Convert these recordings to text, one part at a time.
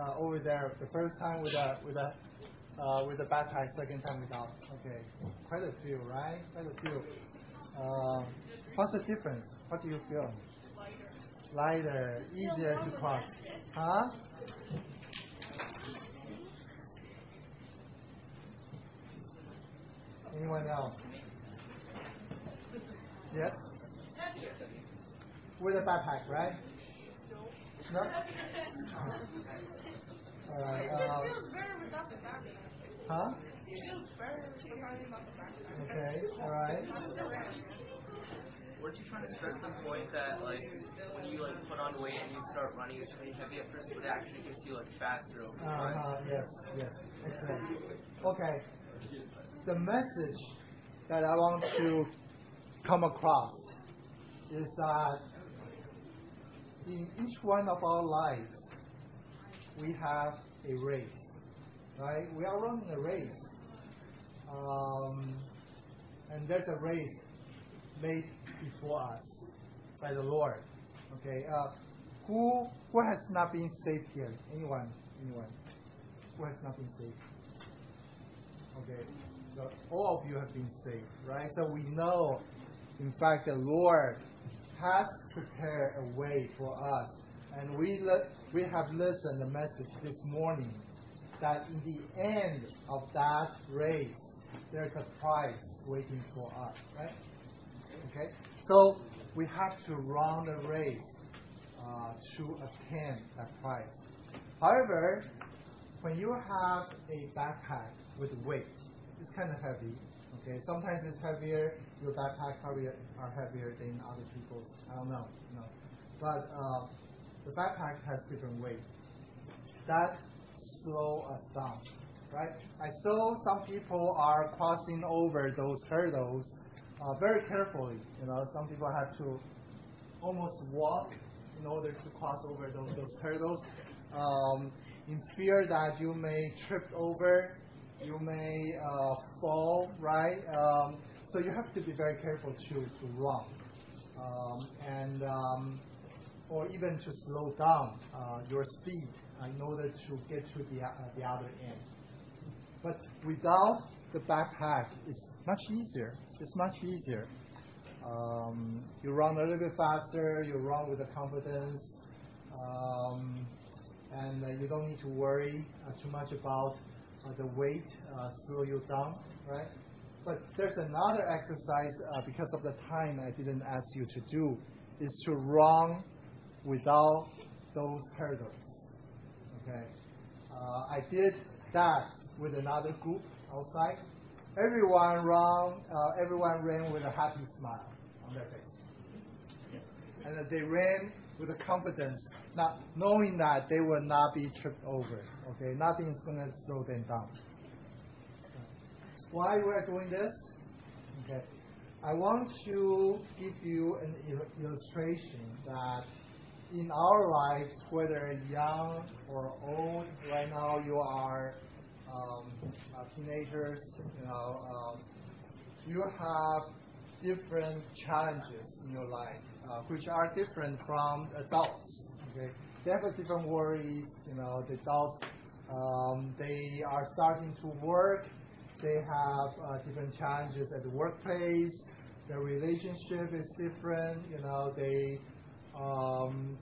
uh, over there the first time with a with a uh, with a backpack, second time without? Okay, quite a few, right? Quite a few. Uh, what's the difference? What do you feel? Lighter, easier to cross. Huh? Anyone else? Yes? With a backpack, right? No? All right. Um, huh? Okay. All right. Weren't you trying to stress the point that like when you like put on weight and you start running, it's really heavy at first, but it actually gets you like faster over time? Uh-huh, yes, yes, excellent. Okay, the message that I want to come across is that in each one of our lives, we have a race, right? We are running a race. Um, and there's a race made before us by the Lord. Okay, uh, who who has not been saved here? Anyone? Anyone? Who has not been saved? Okay, so all of you have been saved, right? So we know, in fact, the Lord has prepared a way for us, and we le- we have listened the message this morning that in the end of that race, there's a prize waiting for us, right? Okay, so we have to run the race uh, to attain that prize. However, when you have a backpack with weight, it's kind of heavy. Okay, sometimes it's heavier. Your backpack probably are heavier than other people's. I don't know, no. But uh, the backpack has different weight. That slow us down, right? I saw some people are crossing over those hurdles uh, very carefully. You know, some people have to almost walk in order to cross over those, those hurdles. Um, in fear that you may trip over, you may uh, fall, right? Um, so you have to be very careful to, to run. Um, and um, or even to slow down uh, your speed in order to get to the, uh, the other end. But without the backpack, it's much easier. It's much easier. Um, you run a little bit faster. You run with the confidence, um, and uh, you don't need to worry uh, too much about the weight uh, slow you down, right? But there's another exercise uh, because of the time I didn't ask you to do, is to run without those hurdles. Okay, uh, I did that with another group outside. Everyone ran, uh, everyone ran with a happy smile on their face, and they ran with a confidence, not knowing that they will not be tripped over. Okay, nothing is going to slow them down. Why we are doing this? Okay, I want to give you an illustration that in our lives, whether young or old, right now you are um, teenagers, you know, um, you have different challenges in your life, uh, which are different from adults. Okay, they have different worries. You know, the adults um, they are starting to work. They have uh, different challenges at the workplace. Their relationship is different. You know, they um,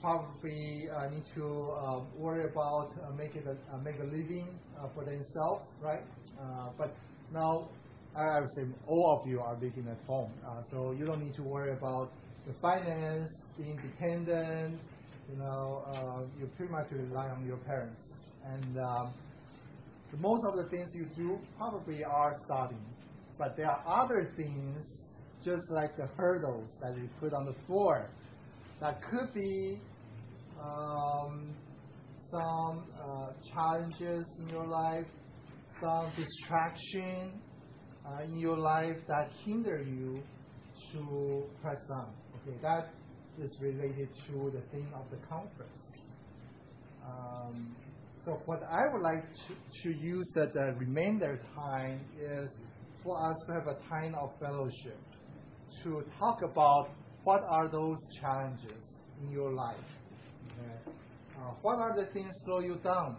probably uh, need to uh, worry about uh, making a uh, make a living uh, for themselves, right? Uh, but now, I would say all of you are living at home, so you don't need to worry about the finance, being dependent. You know, you pretty much rely on your parents, and um, most of the things you do probably are starting, but there are other things, just like the hurdles that you put on the floor, that could be um, some uh, challenges in your life, some distraction uh, in your life that hinder you to press on. That is related to the theme of the conference. Um, so what I would like to, to use that the remainder time is for us to have a time of fellowship to talk about what are those challenges in your life. Okay? Uh, what are the things slow you down?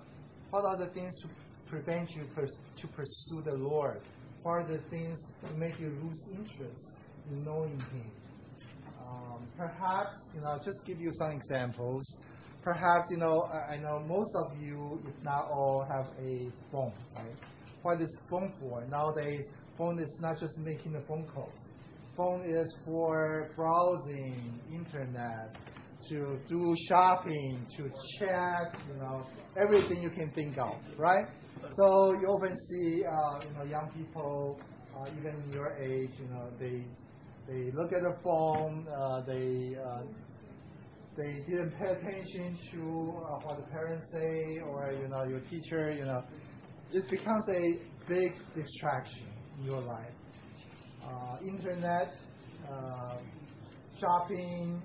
What are the things to prevent you pers- to pursue the Lord? What are the things that make you lose interest in knowing Him? Um, perhaps, you know, just give you some examples. Perhaps, you know, I, I know most of you, if not all, have a phone, right? What is phone for? Nowadays, phone is not just making the phone calls. Phone is for browsing, internet, to do shopping, to chat, you know, everything you can think of, right? So you often see, uh, you know, young people, uh, even your age, you know, they they look at the phone, uh, they uh, they didn't pay attention to uh, what the parents say or you know your teacher, you know, it becomes a big distraction in your life. Uh, internet, uh, shopping,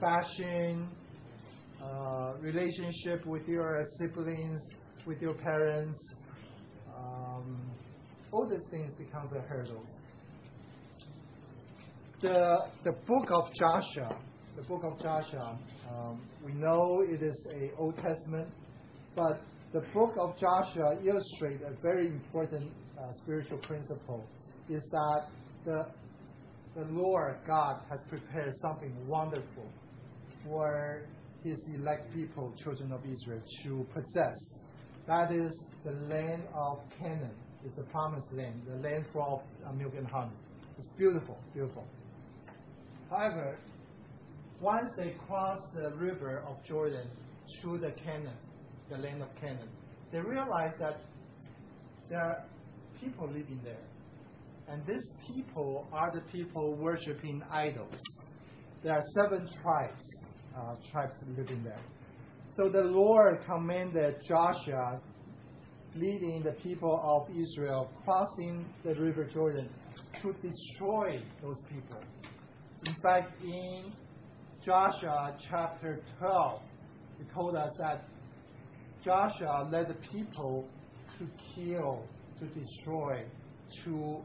fashion, uh, relationship with your siblings, with your parents, um, all these things becomes a hurdles. The the book of Joshua, the book of Joshua, um, we know it is a Old Testament, but the book of Joshua illustrates a very important uh, spiritual principle: is that the the Lord God has prepared something wonderful for His elect people, children of Israel, to possess. That is the land of Canaan. It's the promised land, the land full of milk and honey. It's beautiful, beautiful. However, once they cross the river of Jordan through the Canaan, the land of Canaan, they realize that there are people living there. And these people are the people worshiping idols. There are seven tribes, uh, tribes living there. So the Lord commanded Joshua, leading the people of Israel, crossing the river Jordan, to destroy those people. In fact, in Joshua chapter 12, he told us that Joshua led the people to kill, to destroy, to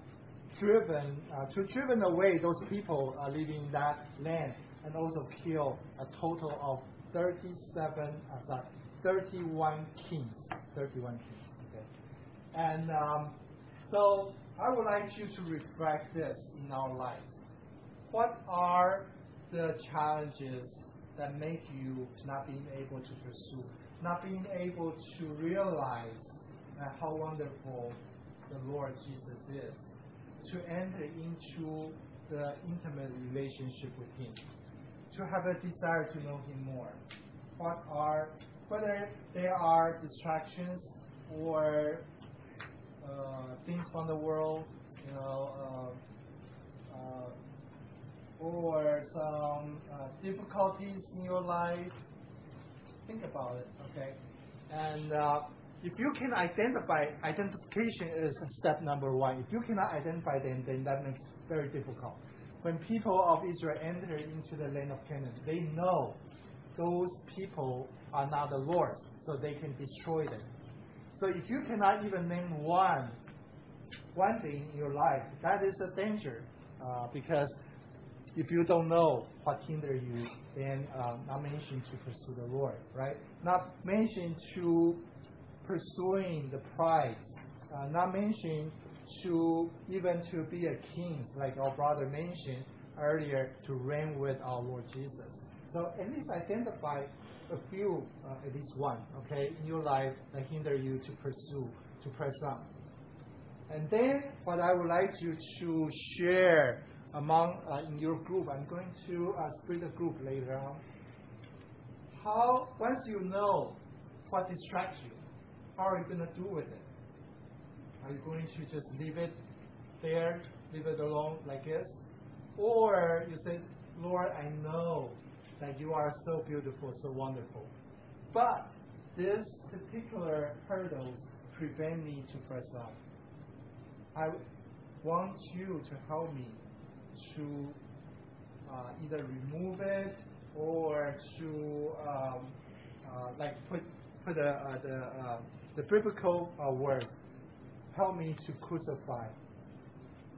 driven, uh, to driven away those people uh, living in that land, and also kill a total of 37, uh, sorry, 31 kings, 31 kings. Okay, and um, so I would like you to reflect this in our lives what are the challenges that make you not being able to pursue, not being able to realize how wonderful the Lord Jesus is, to enter into the intimate relationship with Him, to have a desire to know Him more? What are, whether there are distractions or uh, things from the world, you know, uh, uh, or some uh, difficulties in your life, think about it, okay? And uh, if you can identify, identification is step number one. If you cannot identify them, then that makes it very difficult. When people of Israel enter into the land of Canaan, they know those people are not the Lord's, so they can destroy them. So if you cannot even name one, one thing in your life, that is a danger, uh, because if you don't know what hinder you, then um, not mention to pursue the Lord, right? Not mention to pursuing the prize, uh, not mention to even to be a king, like our brother mentioned earlier, to reign with our Lord Jesus. So at least identify a few, uh, at least one, okay, in your life that hinder you to pursue, to press on. And then what I would like you to share among uh, in your group. I'm going to uh, split the group later on. How once you know what distracts you, how are you going to do with it? Are you going to just leave it there, leave it alone like this, or you say, Lord, I know that you are so beautiful, so wonderful, but this particular hurdles prevent me to press on. I want you to help me to uh, either remove it or to um, uh, like put uh, the the biblical word help me to crucify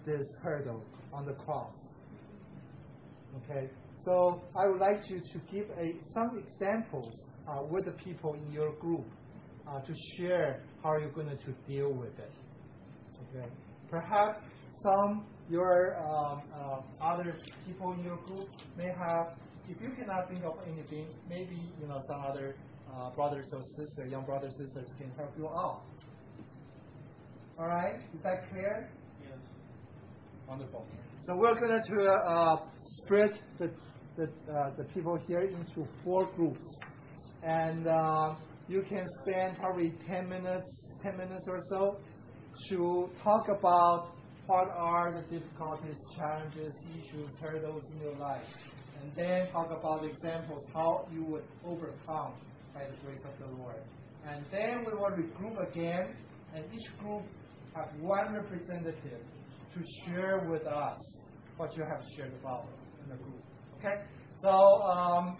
this hurdle on the cross. Okay, so I would like you to give some examples with the people in your group to share how you're going to deal with it. Okay. Perhaps some your um, uh, other people in your group may have. If you cannot think of anything, maybe you know some other uh, brothers or sisters, young brothers sisters, can help you out. All right, is that clear? Yes. Wonderful. So we're going to uh, split the the, uh, the people here into four groups, and uh, you can spend probably 10 minutes, 10 minutes or so to talk about what are the difficulties, challenges, issues, hurdles in your life. And then talk about examples how you would overcome by the grace of the Lord. And then we will regroup again, and each group have one representative to share with us what you have shared about in the group. Okay? So, um,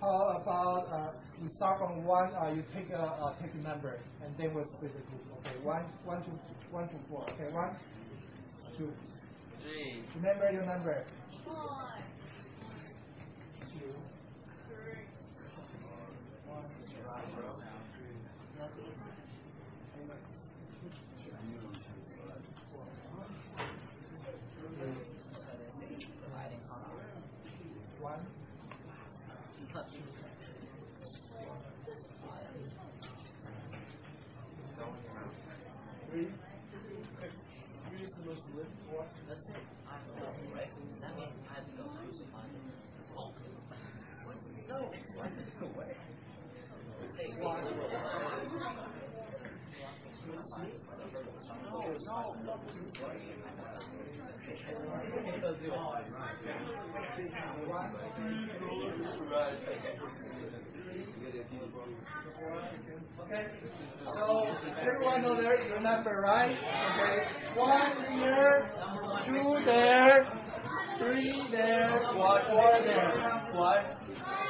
how about uh, we start from one, uh, you take a, uh, take a number, and then we'll split the group. Okay, one, one, two, one, two, four. Okay, one, two. Three. Remember your number. Four. Two. One. Three. Three is the most lit. Four. That's it. I know, right? Does that mean I have to go crucify him? No, what? No way. Hey, One. no, no. Okay. So everyone know their your number, right? Okay. One here, two there, three there, four there. What?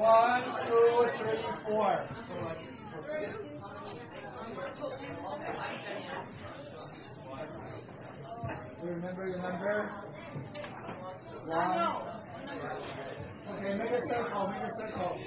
One, two, three, four. Remember your number? One. Okay, make a circle, make a circle.